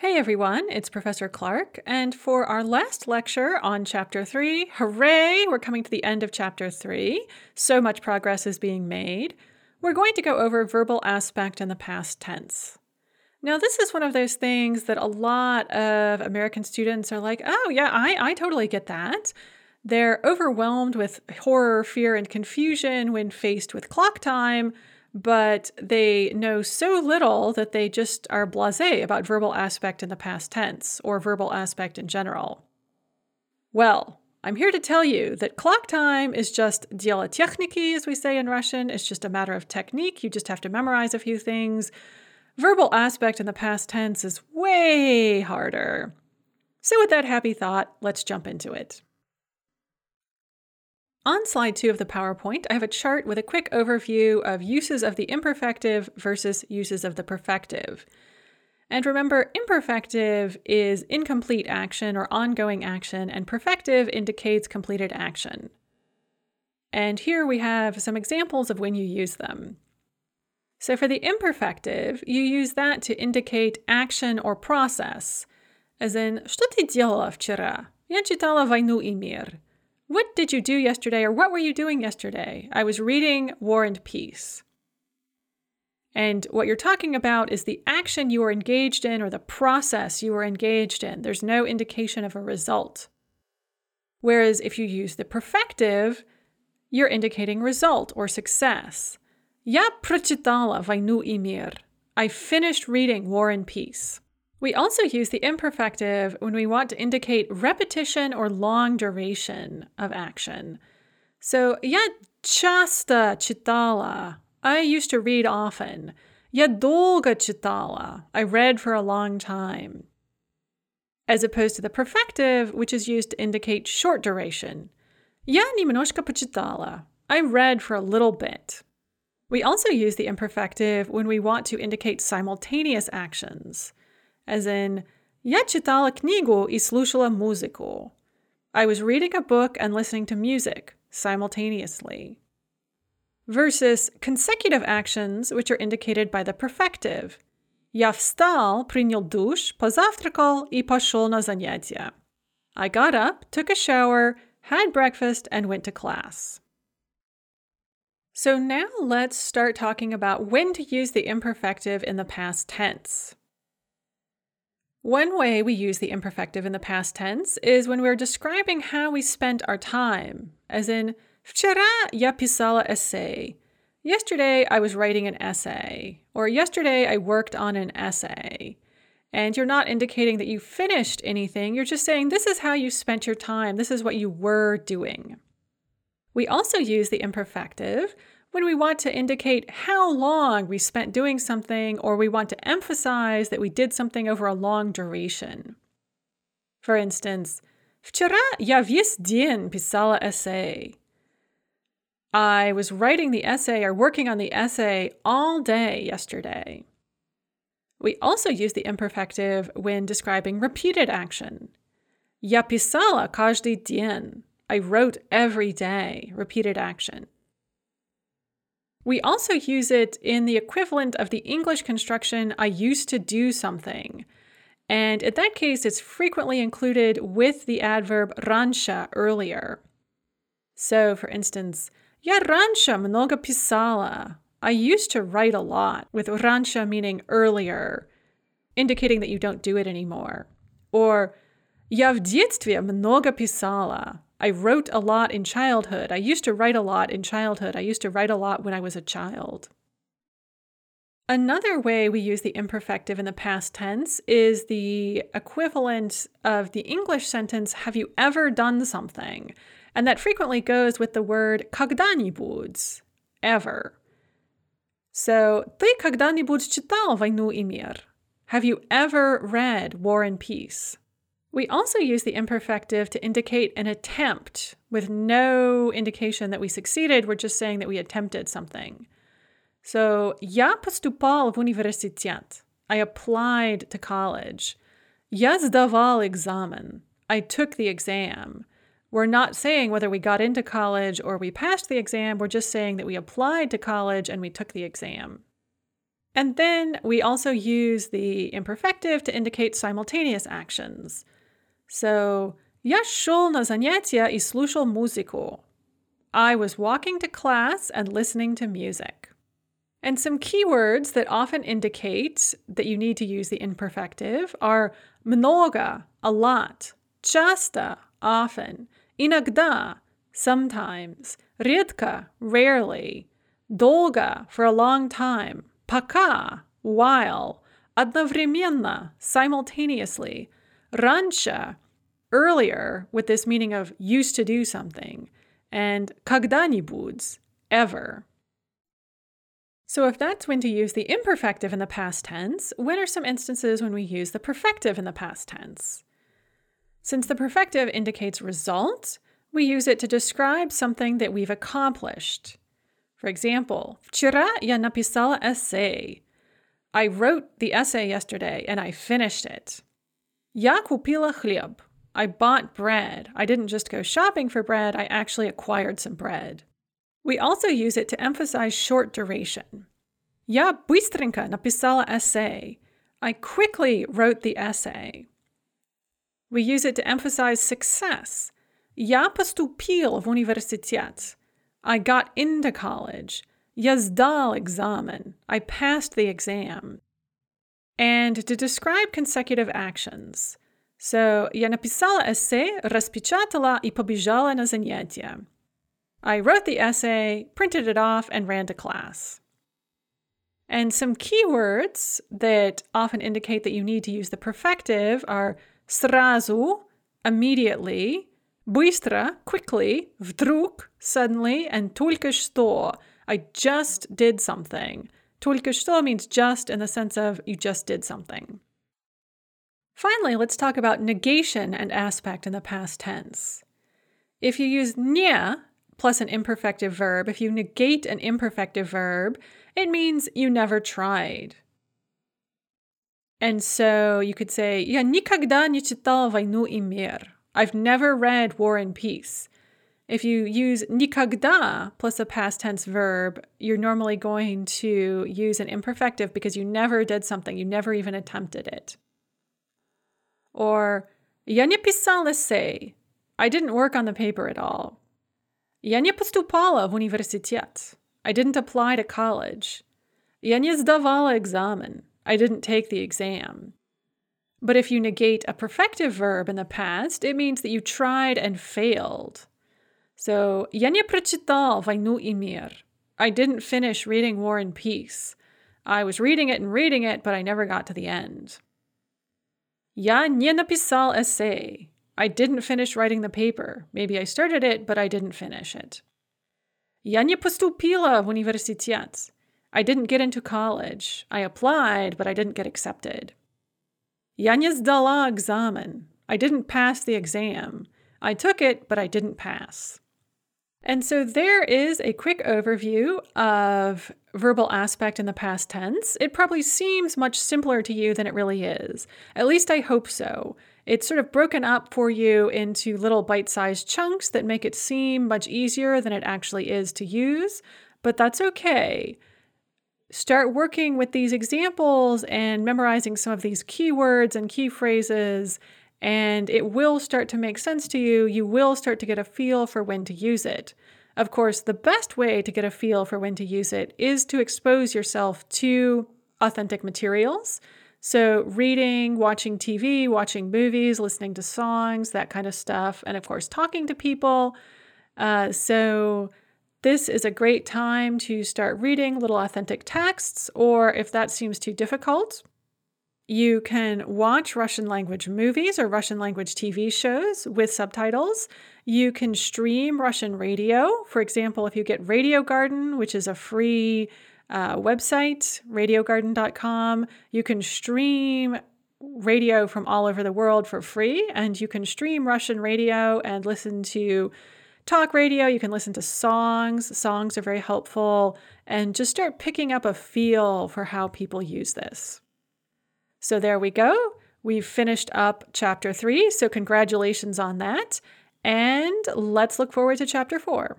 Hey everyone, it's Professor Clark, and for our last lecture on Chapter 3, hooray, we're coming to the end of Chapter 3. So much progress is being made. We're going to go over verbal aspect in the past tense. Now, this is one of those things that a lot of American students are like, oh, yeah, I, I totally get that. They're overwhelmed with horror, fear, and confusion when faced with clock time but they know so little that they just are blase about verbal aspect in the past tense or verbal aspect in general. Well, I'm here to tell you that clock time is just дело техники, as we say in Russian. It's just a matter of technique. You just have to memorize a few things. Verbal aspect in the past tense is way harder. So, with that happy thought, let's jump into it. On slide two of the PowerPoint, I have a chart with a quick overview of uses of the imperfective versus uses of the perfective. And remember, imperfective is incomplete action or ongoing action, and perfective indicates completed action. And here we have some examples of when you use them. So for the imperfective, you use that to indicate action or process, as in, что ты делала вчера? Я читала «Войну и мир». What did you do yesterday, or what were you doing yesterday? I was reading War and Peace. And what you're talking about is the action you were engaged in or the process you were engaged in. There's no indication of a result. Whereas if you use the perfective, you're indicating result or success. Я прочитала «Войну и мир». I finished reading War and Peace. We also use the imperfective when we want to indicate repetition or long duration of action. So, я часто читала. I used to read often. Я долго читала. I read for a long time. As opposed to the perfective, which is used to indicate short duration. Я немножко почитала. I read for a little bit. We also use the imperfective when we want to indicate simultaneous actions as in «Я читала книгу и слушала музыку». I was reading a book and listening to music simultaneously. Versus consecutive actions, which are indicated by the perfective. Я встал, принял душ, позавтракал и пошел на занятия. I got up, took a shower, had breakfast, and went to class. So now let's start talking about when to use the imperfective in the past tense. One way we use the imperfective in the past tense is when we're describing how we spent our time, as in, Вчера я писала эссе. Yesterday I was writing an essay, or yesterday I worked on an essay. And you're not indicating that you finished anything, you're just saying this is how you spent your time, this is what you were doing. We also use the imperfective when we want to indicate how long we spent doing something or we want to emphasize that we did something over a long duration. For instance, Вчера я весь день писала эссе. I was writing the essay or working on the essay all day yesterday. We also use the imperfective when describing repeated action. Я писала каждый день. I wrote every day, repeated action. We also use it in the equivalent of the English construction, I used to do something. And in that case, it's frequently included with the adverb раньше earlier. So, for instance, я раньше много писала. I used to write a lot, with раньше meaning earlier, indicating that you don't do it anymore. Or я в детстве много писала. I wrote a lot in childhood. I used to write a lot in childhood. I used to write a lot when I was a child. Another way we use the imperfective in the past tense is the equivalent of the English sentence, Have you ever done something? And that frequently goes with the word когда-нибудь, ever. So, ты когда-нибудь читал «Войну и мир»? Have you ever read War and Peace? We also use the imperfective to indicate an attempt with no indication that we succeeded. We're just saying that we attempted something. So, я поступал в университет. I applied to college. Я сдавал экзамен. I took the exam. We're not saying whether we got into college or we passed the exam. We're just saying that we applied to college and we took the exam. And then we also use the imperfective to indicate simultaneous actions. So, я шел на занятия и слушал музыку. I was walking to class and listening to music. And some keywords that often indicate that you need to use the imperfective are много, a lot, часто, often, иногда, sometimes, редко, rarely, долго, for a long time, пока, while, одновременно, simultaneously, раньше, earlier, with this meaning of used to do something, and когда-нибудь, ever. So, if that's when to use the imperfective in the past tense, when are some instances when we use the perfective in the past tense? Since the perfective indicates result, we use it to describe something that we've accomplished. For example, вчера я написала эссе. I wrote the essay yesterday and I finished it. Я купила хлеб. I bought bread. I didn't just go shopping for bread, I actually acquired some bread. We also use it to emphasize short duration. Я быстренько написала эссе. I quickly wrote the essay. We use it to emphasize success. Я поступил в университет. I got into college. Я сдал экзамен. I passed the exam. And to describe consecutive actions. So, я написала эссе, распечатала и побежала на занятия. I wrote the essay, printed it off, and ran to class. And some keywords that often indicate that you need to use the perfective are сразу, immediately, быстро, quickly, вдруг, suddenly, and только что, I just did something. Только что means just in the sense of you just did something. Finally, let's talk about negation and aspect in the past tense. If you use не plus an imperfective verb, if you negate an imperfective verb, it means you never tried. And so you could say, Я никогда не читал «Войну и мир». I've never read War and Peace. If you use никогда plus a past tense verb, you're normally going to use an imperfective because you never did something, you never even attempted it. Or я не писал эссе. I didn't work on the paper at all. Я не поступала в университет. I didn't apply to college. Я не сдавала экзамен. I didn't take the exam. But if you negate a perfective verb in the past, it means that you tried and failed. So, я не прочитал «Войну и мир». I didn't finish reading War and Peace. I was reading it and reading it, but I never got to the end. Я не написал эссе. I didn't finish writing the paper. Maybe I started it, but I didn't finish it. Я не поступила в университет. I didn't get into college. I applied, but I didn't get accepted. Я не сдала экзамен. I didn't pass the exam. I took it, but I didn't pass. And so there is a quick overview of verbal aspect in the past tense. It probably seems much simpler to you than it really is. At least I hope so. It's sort of broken up for you into little bite sized chunks that make it seem much easier than it actually is to use, but that's okay start working with these examples and memorizing some of these keywords and key phrases, and it will start to make sense to you. You will start to get a feel for when to use it. Of course, the best way to get a feel for when to use it is to expose yourself to authentic materials. So, reading, watching TV, watching movies, listening to songs, that kind of stuff, and of course, talking to people. Uh, so, this is a great time to start reading little authentic texts, or if that seems too difficult, you can watch Russian language movies or Russian language TV shows with subtitles. You can stream Russian radio. For example, if you get Radio Garden, which is a free uh, website, radiogarden.com, you can stream radio from all over the world for free, and you can stream Russian radio and listen to talk radio, you can listen to songs. Songs are very helpful, and just start picking up a feel for how people use this. So there we go. We've finished up chapter three, so congratulations on that. And let's look forward to chapter four.